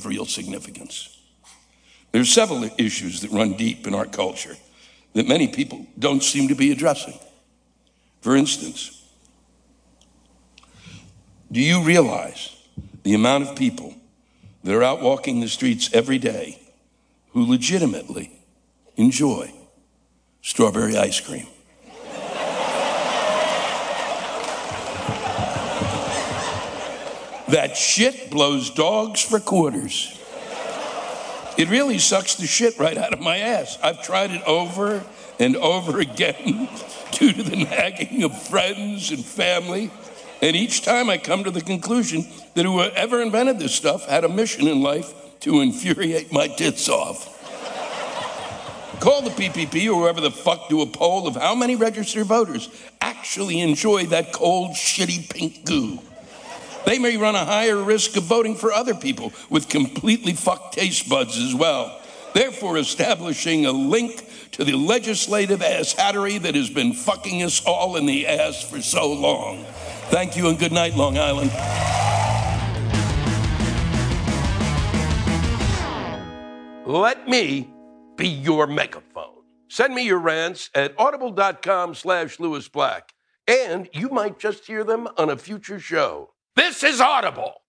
of real significance. There are several issues that run deep in our culture that many people don't seem to be addressing. For instance, do you realize the amount of people that are out walking the streets every day who legitimately enjoy strawberry ice cream? That shit blows dogs for quarters. It really sucks the shit right out of my ass. I've tried it over and over again due to the nagging of friends and family. And each time I come to the conclusion that whoever invented this stuff had a mission in life to infuriate my tits off. Call the PPP or whoever the fuck do a poll of how many registered voters actually enjoy that cold, shitty pink goo. They may run a higher risk of voting for other people with completely fucked taste buds as well. Therefore, establishing a link to the legislative ass hattery that has been fucking us all in the ass for so long. Thank you and good night, Long Island. Let me be your megaphone. Send me your rants at audible.com slash Lewis Black, and you might just hear them on a future show. This is Audible.